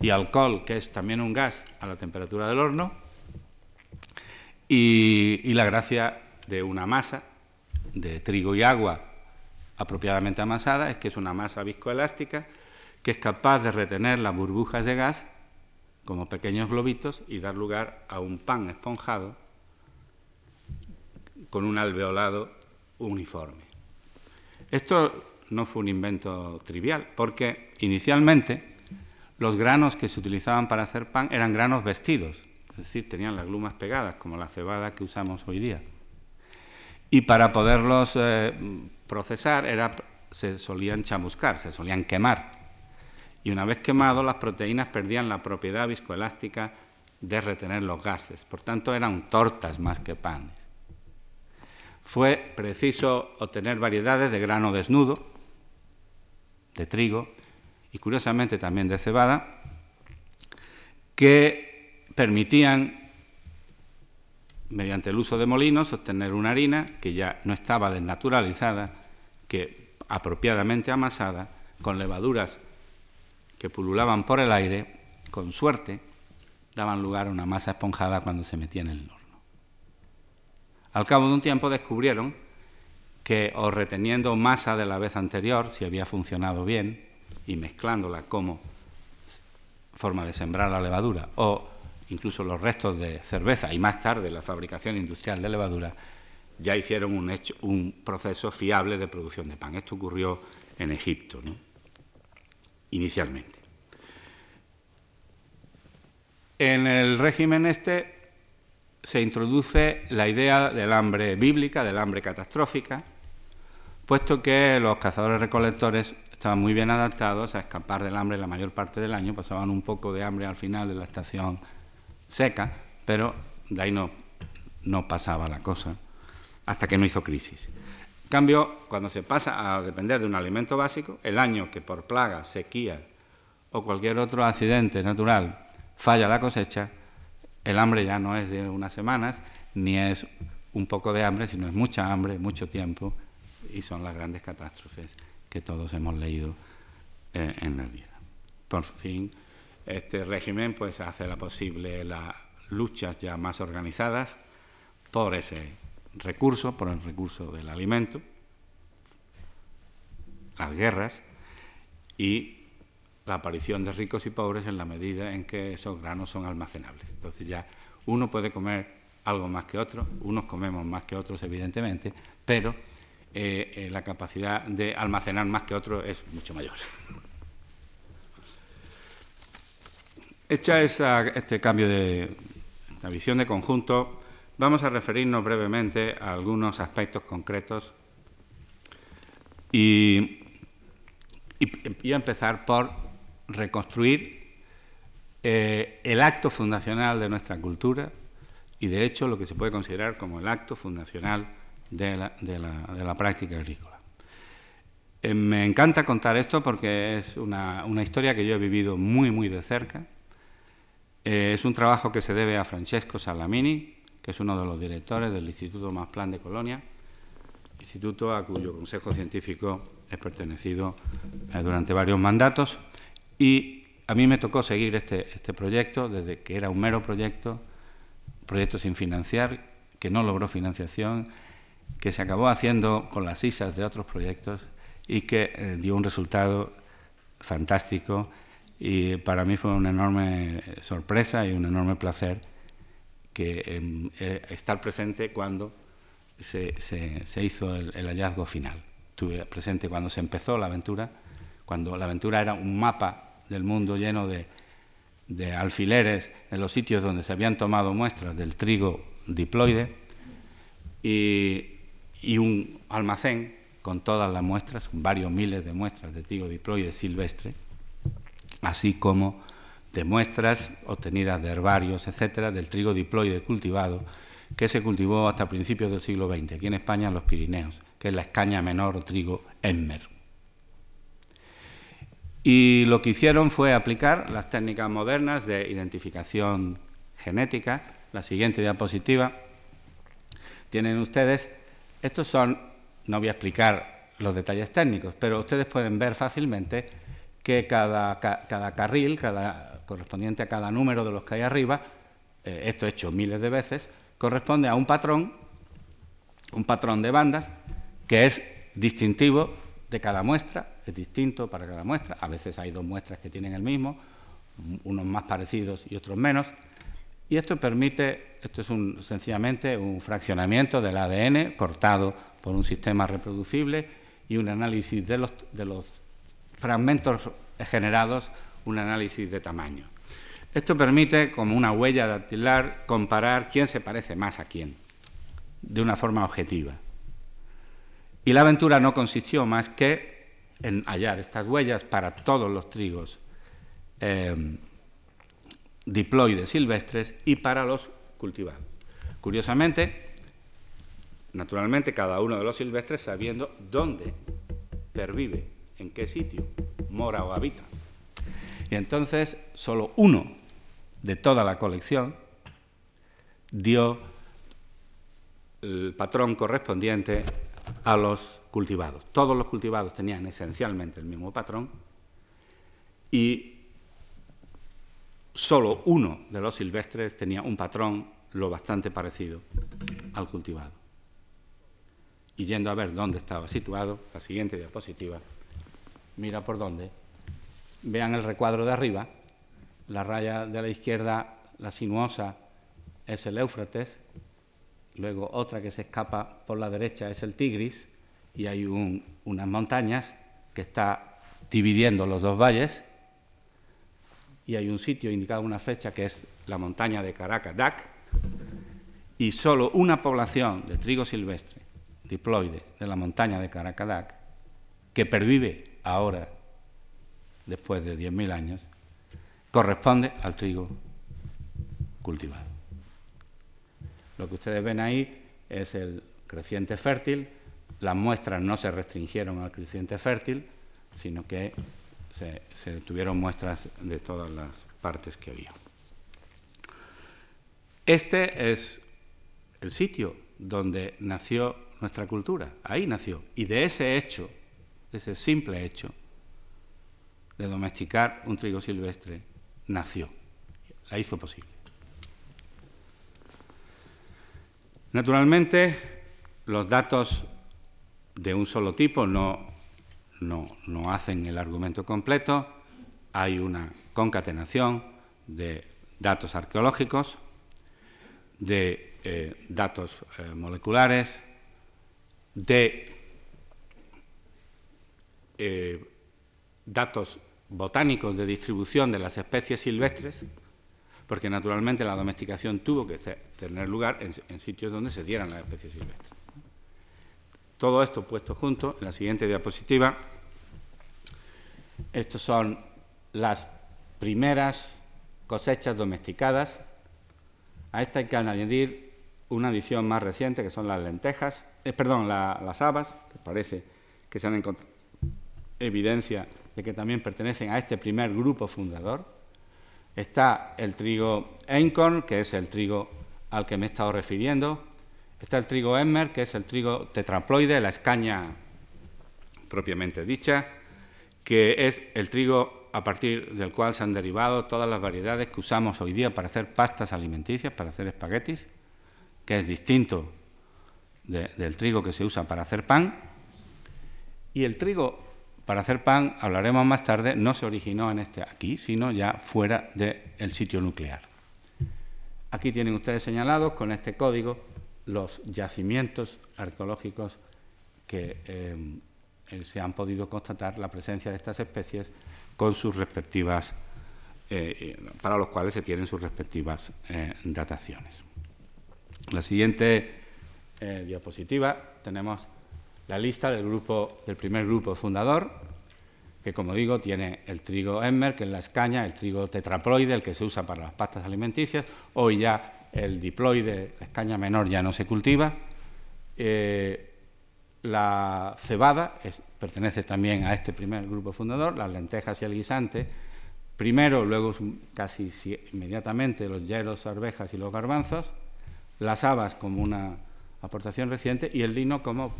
[SPEAKER 1] y alcohol, que es también un gas a la temperatura del horno, y, y la gracia de una masa de trigo y agua apropiadamente amasada es que es una masa viscoelástica que es capaz de retener las burbujas de gas como pequeños globitos y dar lugar a un pan esponjado con un alveolado uniforme. Esto no fue un invento trivial, porque inicialmente los granos que se utilizaban para hacer pan eran granos vestidos, es decir, tenían las glumas pegadas, como la cebada que usamos hoy día. Y para poderlos eh, procesar era, se solían chamuscar, se solían quemar y una vez quemados las proteínas perdían la propiedad viscoelástica de retener los gases. Por tanto, eran tortas más que panes. Fue preciso obtener variedades de grano desnudo, de trigo y curiosamente también de cebada, que permitían, mediante el uso de molinos, obtener una harina que ya no estaba desnaturalizada, que apropiadamente amasada, con levaduras que pululaban por el aire, con suerte, daban lugar a una masa esponjada cuando se metía en el horno. Al cabo de un tiempo descubrieron que o reteniendo masa de la vez anterior, si había funcionado bien, y mezclándola como forma de sembrar la levadura, o incluso los restos de cerveza y más tarde la fabricación industrial de levadura, ya hicieron un, hecho, un proceso fiable de producción de pan. Esto ocurrió en Egipto. inicialmente. En el régimen este se introduce la idea del hambre bíblica, del hambre catastrófica, puesto que los cazadores recolectores estaban muy bien adaptados a escapar del hambre la mayor parte del año, pasaban un poco de hambre al final de la estación seca, pero de ahí no, no pasaba la cosa, hasta que no hizo crisis. Cambio, cuando se pasa a depender de un alimento básico, el año que por plaga, sequía o cualquier otro accidente natural falla la cosecha, el hambre ya no es de unas semanas, ni es un poco de hambre, sino es mucha hambre, mucho tiempo, y son las grandes catástrofes que todos hemos leído eh, en la vida. Por fin, este régimen pues hace la posible las luchas ya más organizadas por ese recursos, por el recurso del alimento, las guerras y la aparición de ricos y pobres en la medida en que esos granos son almacenables. Entonces ya uno puede comer algo más que otro, unos comemos más que otros evidentemente, pero eh, eh, la capacidad de almacenar más que otros es mucho mayor. Hecha esa, este cambio de esta visión de conjunto, Vamos a referirnos brevemente a algunos aspectos concretos y, y, a empezar por reconstruir eh, el acto fundacional de nuestra cultura y de hecho lo que se puede considerar como el acto fundacional de la, práctica agrícola. Eh, me encanta contar esto porque es una, historia que yo he vivido muy, muy de cerca. Eh, es un trabajo que se debe a Francesco Salamini, que es uno de los directores del Instituto Más Plan de Colonia, instituto a cuyo consejo científico he pertenecido durante varios mandatos y a mí me tocó seguir este, este proyecto desde que era un mero proyecto, proyecto sin financiar, que no logró financiación, que se acabó haciendo con las ISAs de otros proyectos y que eh, dio un resultado fantástico y para mí fue una enorme sorpresa y un enorme placer que em, eh, estar presente cuando se, hizo el, hallazgo final. Estuve presente cuando se empezó la aventura, cuando la aventura era un mapa del mundo lleno de, alfileres en los sitios donde se habían tomado muestras del trigo diploide y, y un almacén con todas las muestras, varios miles de muestras de trigo diploide silvestre, así como de muestras obtenidas de herbarios, etcétera, del trigo diploide cultivado que se cultivó hasta principios del siglo XX, aquí en España en los Pirineos, que es la escaña menor o trigo Emmer. Y lo que hicieron fue aplicar las técnicas modernas de identificación genética. La siguiente diapositiva tienen ustedes, estos son, no voy a explicar los detalles técnicos, pero ustedes pueden ver fácilmente que cada, cada carril, cada, correspondiente a cada número de los que hay arriba, eh, esto hecho miles de veces, corresponde a un patrón, un patrón de bandas, que es distintivo de cada muestra, es distinto para cada muestra. A veces hay dos muestras que tienen el mismo, unos más parecidos y otros menos. Y esto permite, esto es un, sencillamente un fraccionamiento del ADN cortado por un sistema reproducible y un análisis de los, de los fragmentos generados, un análisis de tamaño. Esto permite, como una huella dactilar, comparar quién se parece más a quién, de una forma objetiva. Y la aventura no consistió más que en hallar estas huellas para todos los trigos eh, diploides silvestres y para los cultivados. Curiosamente, naturalmente, cada uno de los silvestres sabiendo dónde pervive, en qué sitio mora o habita. Y entonces solo uno de toda la colección dio el patrón correspondiente a los cultivados. Todos los cultivados tenían esencialmente el mismo patrón y solo uno de los silvestres tenía un patrón lo bastante parecido al cultivado. Y yendo a ver dónde estaba situado, la siguiente diapositiva, mira por dónde, vean el recuadro de arriba, la raya de la izquierda, la sinuosa, es el Éufrates, luego otra que se escapa por la derecha es el Tigris, y hay unas montañas que está dividiendo los dos valles, y hay un sitio indicado una fecha que es la montaña de Caracadac, y solo una población de trigo silvestre, diploide, de la montaña de Caracadac, que pervive ahora, después de 10.000 años, corresponde al trigo cultivado. Lo que ustedes ven ahí es el creciente fértil. Las muestras no se restringieron al creciente fértil, sino que se, tuvieron muestras de todas las partes que había. Este es el sitio donde nació nuestra cultura. Ahí nació. Y de ese hecho, de ese simple hecho de domesticar un trigo silvestre, nació, la hizo posible. Naturalmente, los datos de un solo tipo no, no, hacen el argumento completo, hay una concatenación de datos arqueológicos, de eh, datos eh, moleculares, de eh, datos botánicos de distribución de las especies silvestres, porque naturalmente la domesticación tuvo que tener lugar en, sitios donde se dieran las especies silvestres. Todo esto puesto junto, en la siguiente diapositiva, estos son las primeras cosechas domesticadas. A esta hay que añadir una adición más reciente, que son las lentejas, eh, perdón, las habas, que parece que se han encontrado evidencia de que también pertenecen a este primer grupo fundador. Está el trigo Einkorn, que es el trigo al que me he estado refiriendo. Está el trigo Emmer, que es el trigo tetraploide, la escaña propiamente dicha, que es el trigo a partir del cual se han derivado todas las variedades que usamos hoy día para hacer pastas alimenticias, para hacer espaguetis, que es distinto del trigo que se usa para hacer pan. Y el trigo para hacer pan, hablaremos más tarde, no se originó en este aquí, sino ya fuera del sitio nuclear. Aquí tienen ustedes señalados con este código los yacimientos arqueológicos que eh, eh, se han podido constatar la presencia de estas especies con sus respectivas para los cuales se tienen sus respectivas dataciones. La siguiente diapositiva tenemos la lista del, primer grupo fundador, que como digo tiene el trigo Emmer, que es la escaña, el trigo tetraploide, el que se usa para las pastas alimenticias, hoy ya el diploide, la escaña menor ya no se cultiva, eh, la cebada pertenece también a este primer grupo fundador, las lentejas y el guisante, primero, luego casi inmediatamente los hieros, arvejas y los garbanzos, las habas como una aportación reciente y el lino como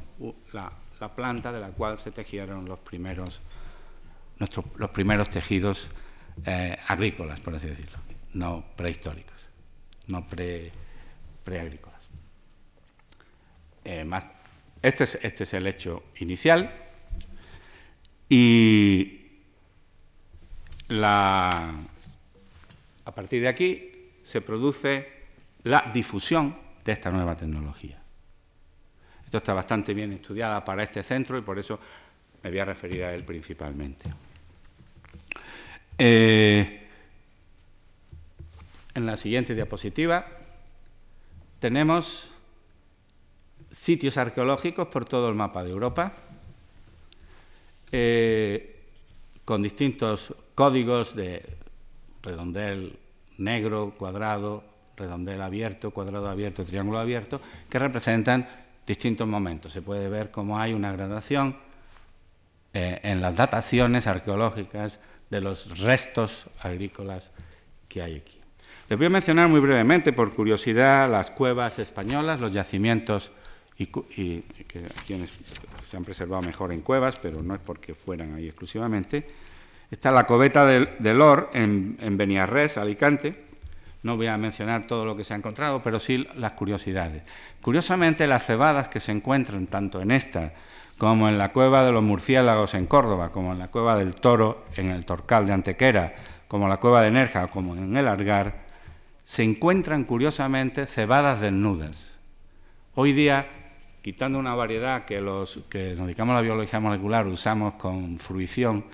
[SPEAKER 1] la, planta de la cual se tejieron los primeros, nuestros, los primeros tejidos eh, agrícolas, por así decirlo, no prehistóricos, no pre, preagrícolas. Eh, este, es, este es el hecho inicial y la, a partir de aquí se produce la difusión de esta nueva tecnología. Esto está bastante bien estudiada para este centro y por eso me voy a referir a él principalmente. Eh, en la siguiente diapositiva tenemos sitios arqueológicos por todo el mapa de Europa, eh, con distintos códigos de redondel negro, cuadrado, redondel abierto, cuadrado abierto, triángulo abierto, que representan distintos momentos. Se puede ver cómo hay una gradación eh, en las dataciones arqueológicas de los restos agrícolas que hay aquí. Les voy a mencionar muy brevemente, por curiosidad, las cuevas españolas, los yacimientos y, que se han preservado mejor en cuevas, pero no es porque fueran ahí exclusivamente. Está la coveta del, del Or en, en Beniarrés, Alicante, no voy a mencionar todo lo que se ha encontrado, pero sí las curiosidades. Curiosamente, las cebadas que se encuentran tanto en esta como en la cueva de los murciélagos en Córdoba, como en la cueva del Toro en el Torcal de Antequera, como la cueva de Nerja, como en el Argar, se encuentran curiosamente cebadas desnudas. Hoy día, quitando una variedad que los que nos dedicamos a la biología molecular usamos con fruición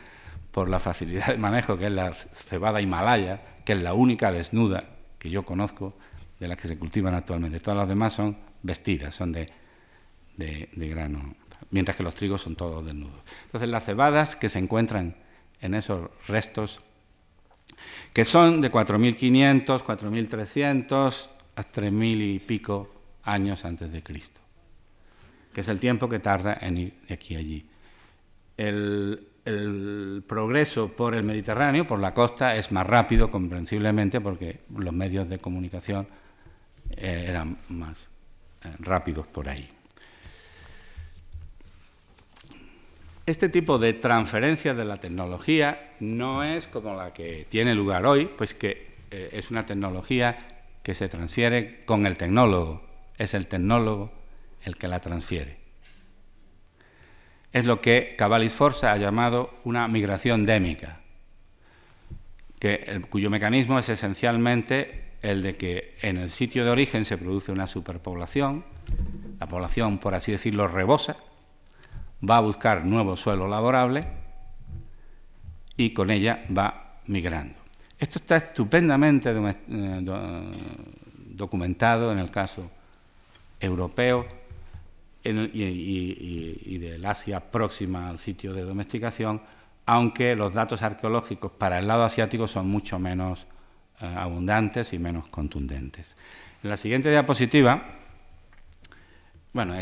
[SPEAKER 1] por la facilidad de manejo, que es la cebada himalaya, que es la única desnuda que yo conozco de las que se cultivan actualmente. Todas las demás son vestidas, son de, grano, mientras que los trigos son todos desnudos. Entonces las cebadas que se encuentran en esos restos, que son de 4.500, 4.300 a 3.000 y pico años antes de Cristo, que es el tiempo que tarda en ir de aquí a allí. El, el progreso por el Mediterráneo, por la costa, es más rápido, comprensiblemente, porque los medios de comunicación eh, eran más eh, rápidos por ahí. Este tipo de transferencia de la tecnología no es como la que tiene lugar hoy, pues que eh, es una tecnología que se transfiere con el tecnólogo, es el tecnólogo el que la transfiere es lo que Cavallis Forza ha llamado una migración démica, que, cuyo mecanismo es esencialmente el de que en el sitio de origen se produce una superpoblación, la población, por así decirlo, rebosa, va a buscar nuevo suelo laborable y con ella va migrando. Esto está estupendamente eh, documentado en el caso europeo y, del Asia próxima al sitio de domesticación, aunque los datos arqueológicos para el lado asiático son mucho menos eh, abundantes y menos contundentes. En la siguiente diapositiva, bueno,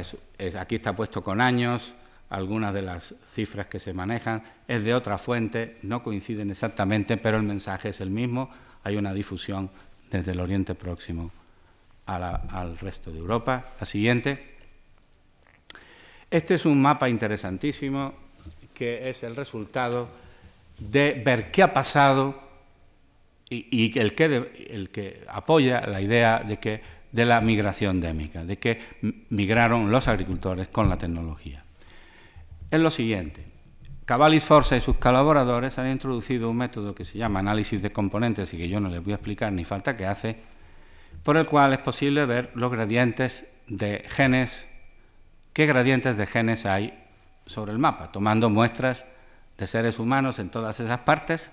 [SPEAKER 1] aquí está puesto con años, algunas de las cifras que se manejan, es de otra fuente, no coinciden exactamente, pero el mensaje es el mismo, hay una difusión desde el Oriente Próximo al resto de Europa. La siguiente. Este es un mapa interesantísimo que es el resultado de ver qué ha pasado y, el, que apoya la idea de, que, de la migración démica, de que migraron los agricultores con la tecnología. Es lo siguiente. Cavallis Forza y sus colaboradores han introducido un método que se llama análisis de componentes y que yo no les voy a explicar ni falta que hace, por el cual es posible ver los gradientes de genes qué gradientes de genes hay sobre el mapa, tomando muestras de seres humanos en todas esas partes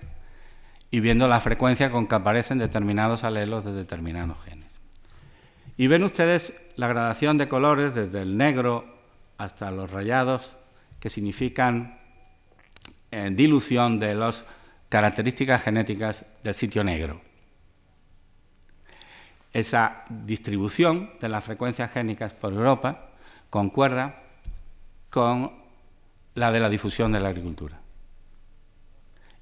[SPEAKER 1] y viendo la frecuencia con que aparecen determinados alelos de determinados genes. Y ven ustedes la gradación de colores desde el negro hasta los rayados, que significan eh, dilución de las características genéticas del sitio negro. Esa distribución de las frecuencias génicas por Europa concuerda con la de la difusión de la agricultura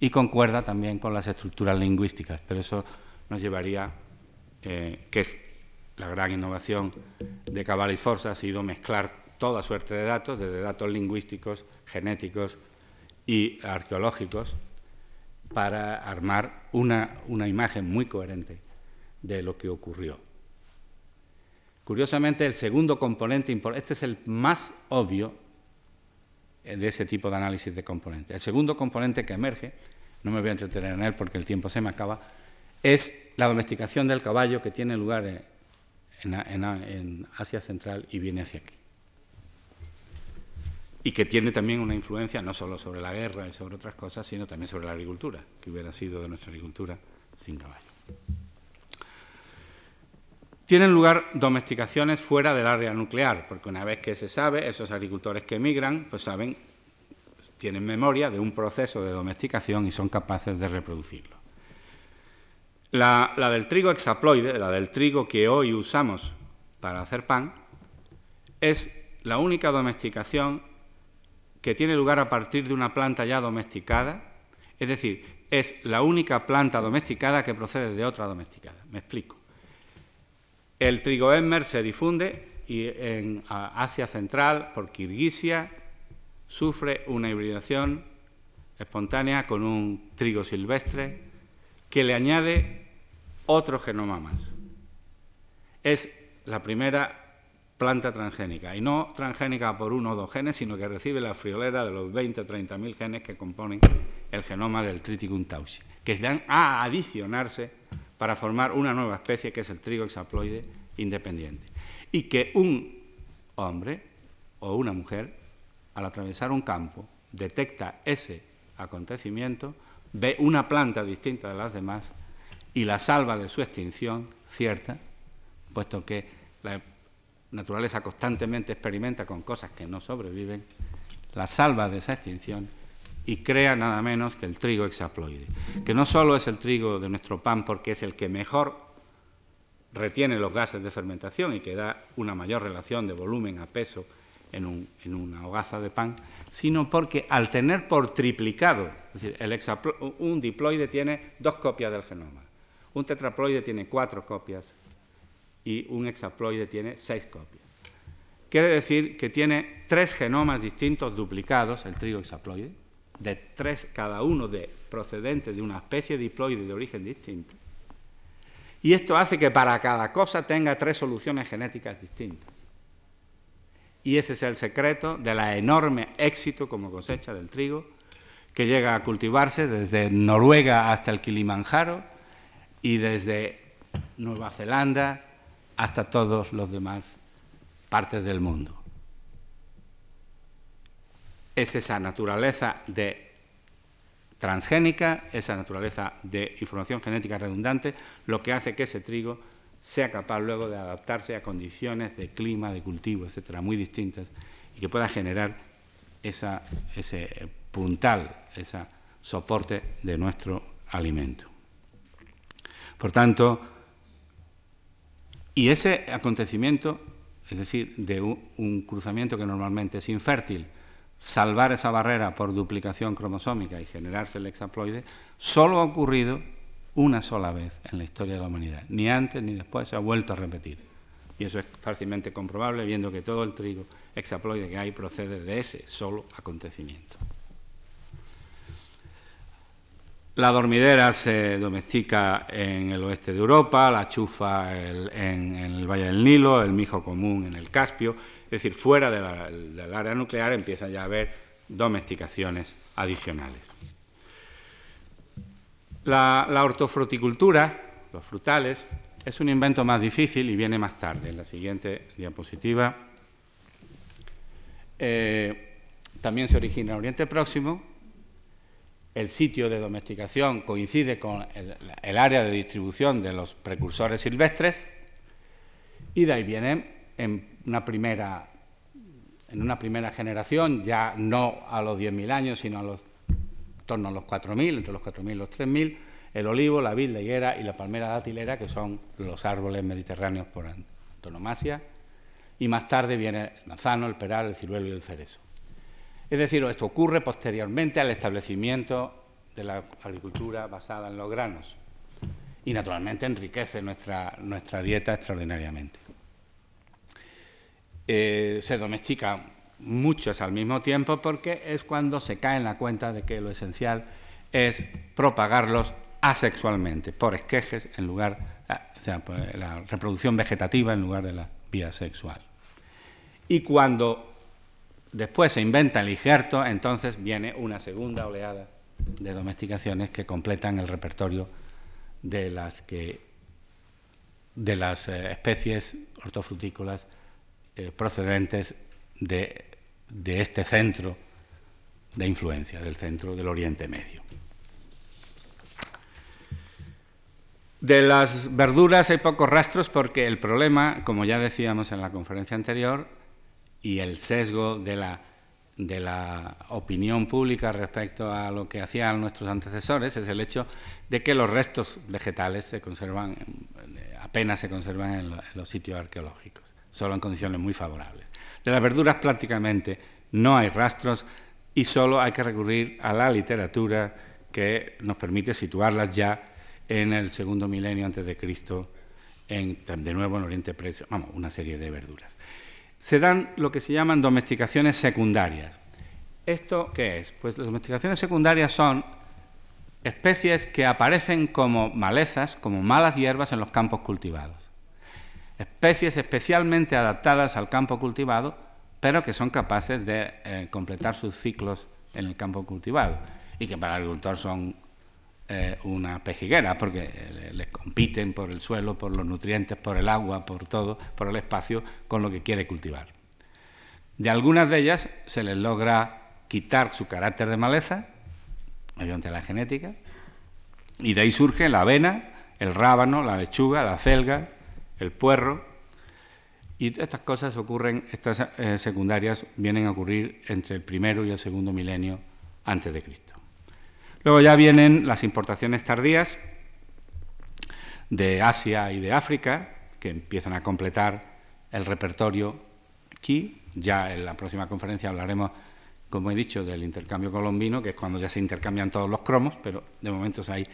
[SPEAKER 1] y concuerda también con las estructuras lingüísticas, pero eso nos llevaría, eh, que es la gran innovación de Cabal y Forza, ha sido mezclar toda suerte de datos, desde datos lingüísticos, genéticos y arqueológicos, para armar una, una imagen muy coherente de lo que ocurrió. Curiosamente, el segundo componente, este es el más obvio eh, de ese tipo de análisis de componentes. El segundo componente que emerge, no me voy a entretener en él porque el tiempo se me acaba, es la domesticación del caballo que tiene lugar en, Asia Central y viene hacia aquí. Y que tiene también una influencia no solo sobre la guerra y sobre otras cosas, sino también sobre la agricultura, que hubiera sido de nuestra agricultura sin caballo. Tienen lugar domesticaciones fuera del área nuclear, porque una vez que se sabe, esos agricultores que emigran, pues saben, tienen memoria de un proceso de domesticación y son capaces de reproducirlo. La, del trigo hexaploide, la del trigo que hoy usamos para hacer pan, es la única domesticación que tiene lugar a partir de una planta ya domesticada, es decir, es la única planta domesticada que procede de otra domesticada. Me explico. El trigo Emmer se difunde y en Asia Central, por Kirguisia, sufre una hibridación espontánea con un trigo silvestre que le añade otro genoma más. Es la primera planta transgénica, y no transgénica por uno o dos genes, sino que recibe la friolera de los 20 o 30 mil genes que componen el genoma del Triticum tausi, que van a adicionarse para formar una nueva especie que es el trigo hexaploide independiente. Y que un hombre o una mujer, al atravesar un campo, detecta ese acontecimiento, ve una planta distinta de las demás y la salva de su extinción cierta, puesto que la naturaleza constantemente experimenta con cosas que no sobreviven, la salva de esa extinción y crea nada menos que el trigo hexaploide, que no solo es el trigo de nuestro pan porque es el que mejor retiene los gases de fermentación y que da una mayor relación de volumen a peso en, una hogaza de pan, sino porque al tener por triplicado, es decir, el un diploide tiene dos copias del genoma, un tetraploide tiene cuatro copias y un hexaploide tiene seis copias. Quiere decir que tiene tres genomas distintos duplicados, el trigo hexaploide, de tres cada uno de procedentes de una especie de diploide de origen distinto. Y esto hace que para cada cosa tenga tres soluciones genéticas distintas. Y ese es el secreto del enorme éxito como cosecha del trigo, que llega a cultivarse desde Noruega hasta el Kilimanjaro y desde Nueva Zelanda hasta todos los demás partes del mundo. Es esa naturaleza de transgénica, esa naturaleza de información genética redundante, lo que hace que ese trigo sea capaz luego de adaptarse a condiciones de clima, de cultivo, etcétera, muy distintas, y que pueda generar ese puntal, ese soporte de nuestro alimento. Por tanto, y ese acontecimiento, es decir, de un cruzamiento que normalmente es infértil, salvar esa barrera por duplicación cromosómica y generarse el hexaploide, solo ha ocurrido una sola vez en la historia de la humanidad. Ni antes ni después se ha vuelto a repetir. Y eso es fácilmente comprobable viendo que todo el trigo hexaploide que hay procede de ese solo acontecimiento. La dormidera se domestica en el oeste de Europa, la chufa en el Valle del Nilo, el mijo común en el Caspio, es decir, fuera del área nuclear empieza ya a haber domesticaciones adicionales. La, hortofruticultura, los frutales, es un invento más difícil y viene más tarde. En la siguiente diapositiva eh, también se origina en Oriente Próximo el sitio de domesticación coincide con el, área de distribución de los precursores silvestres y de ahí vienen en una primera, generación, ya no a los 10.000 años, sino a los, en torno a los 4.000, entre los 4.000 y los 3.000, el olivo, la vid, la higuera y la palmera datilera, que son los árboles mediterráneos por antonomasia, y más tarde viene el manzano, el peral, el ciruelo y el cerezo. Es decir, esto ocurre posteriormente al establecimiento de la agricultura basada en los granos y naturalmente enriquece nuestra dieta extraordinariamente. Eh, se domestican muchos al mismo tiempo porque es cuando se cae en la cuenta de que lo esencial es propagarlos asexualmente, por esquejes en lugar, ah, o sea, la reproducción vegetativa en lugar de la vía sexual. Y cuando Después se inventa el injerto, entonces viene una segunda oleada de domesticaciones que completan el repertorio de las, que, de las eh, especies hortofrutícolas eh, procedentes de, este centro de influencia, del centro del Oriente Medio. De las verduras hay pocos rastros porque el problema, como ya decíamos en la conferencia anterior, y el sesgo de la, opinión pública respecto a lo que hacían nuestros antecesores es el hecho de que los restos vegetales se conservan, apenas se conservan en, los sitios arqueológicos, solo en condiciones muy favorables. De las verduras prácticamente no hay rastros y solo hay que recurrir a la literatura que nos permite situarlas ya en el segundo milenio antes de Cristo, en, de nuevo en Oriente Precio, vamos, una serie de verduras se dan lo que se llaman domesticaciones secundarias. ¿Esto qué es? Pues las domesticaciones secundarias son especies que aparecen como malezas, como malas hierbas en los campos cultivados. Especies especialmente adaptadas al campo cultivado, pero que son capaces de eh, completar sus ciclos en el campo cultivado y que para el agricultor son eh, una pejiguera, porque eh, les compiten por el suelo, por los nutrientes, por el agua, por todo, por el espacio con lo que quiere cultivar. De algunas de ellas se les logra quitar su carácter de maleza, mediante la genética, y de ahí surge la avena, el rábano, la lechuga, la celga, el puerro, y estas cosas ocurren, estas eh, secundarias vienen a ocurrir entre el primero y el segundo milenio antes de Cristo. Luego ya vienen las importaciones tardías de Asia y de África, que empiezan a completar el repertorio aquí. Ya en la próxima conferencia hablaremos, como he dicho, del intercambio colombino, que es cuando ya se intercambian todos los cromos, pero de momento hay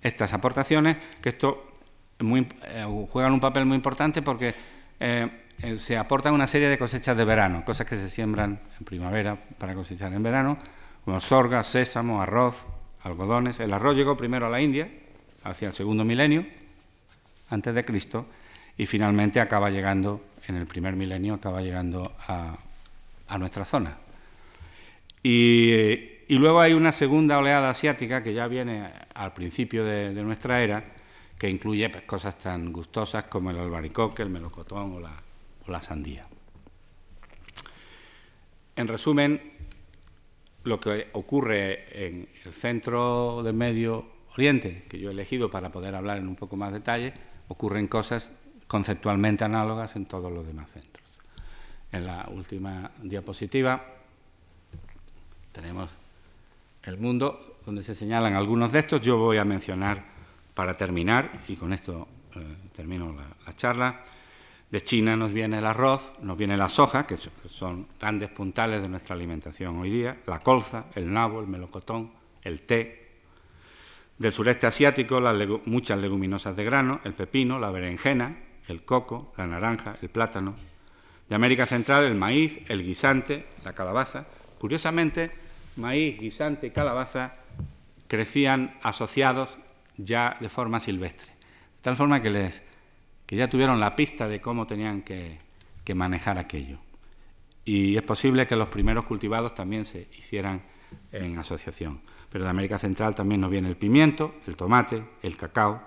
[SPEAKER 1] estas aportaciones, que esto eh, juegan un papel muy importante porque eh, eh, se aportan una serie de cosechas de verano, cosas que se siembran en primavera para cosechar en verano, como sorga, sésamo, arroz, algodones. El arroz llegó primero a la India, hacia el segundo milenio, antes de Cristo, y finalmente acaba llegando, en el primer milenio, acaba llegando a, nuestra zona. Y, luego hay una segunda oleada asiática que ya viene al principio de, nuestra era, que incluye pues, cosas tan gustosas como el albaricoque, el melocotón o la, o la sandía. En resumen, lo que ocurre en el centro del Medio Oriente, que yo he elegido para poder hablar en un poco más detalle, ocurren cosas conceptualmente análogas en todos los demás centros. En la última diapositiva tenemos el mundo donde se señalan algunos de estos. Yo voy a mencionar para terminar, y con esto eh, termino la charla, de China nos viene el arroz, nos viene la soja, que son grandes puntales de nuestra alimentación hoy día, la colza, el nabo, el melocotón, el té. Del sureste asiático, las muchas leguminosas de grano, el pepino, la berenjena, el coco, la naranja, el plátano. De América Central, el maíz, el guisante, la calabaza. Curiosamente, maíz, guisante y calabaza crecían asociados ya de forma silvestre. De tal forma que les que ya tuvieron la pista de cómo tenían que, manejar aquello. Y es posible que los primeros cultivados también se hicieran en asociación. Pero de América Central también nos viene el pimiento, el tomate, el cacao.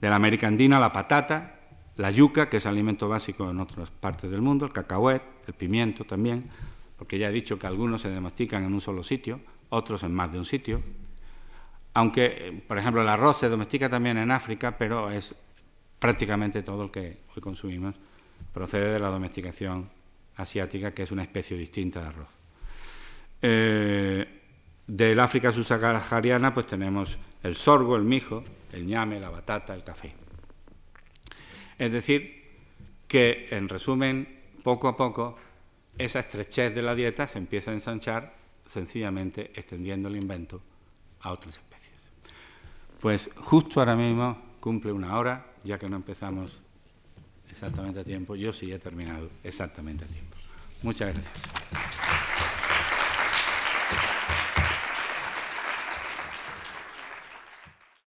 [SPEAKER 1] De la América Andina la patata, la yuca, que es alimento básico en otras partes del mundo, el cacahuet, el pimiento también, porque ya he dicho que algunos se domestican en un solo sitio, otros en más de un sitio. Aunque, eh, por ejemplo, el arroz se domestica también en África, pero es prácticamente todo el que hoy consumimos procede de la domesticación asiática, que es una especie distinta de arroz. Eh, del África subsahariana, pues tenemos el sorgo, el mijo, el ñame, la batata, el café. Es decir, que en resumen, poco a poco, esa estrechez de la dieta se empieza a ensanchar sencillamente extendiendo el invento a otras especies. Pues justo ahora mismo cumple una hora, ya que no empezamos exactamente a tiempo, yo sí he terminado exactamente a tiempo. Muchas gracias.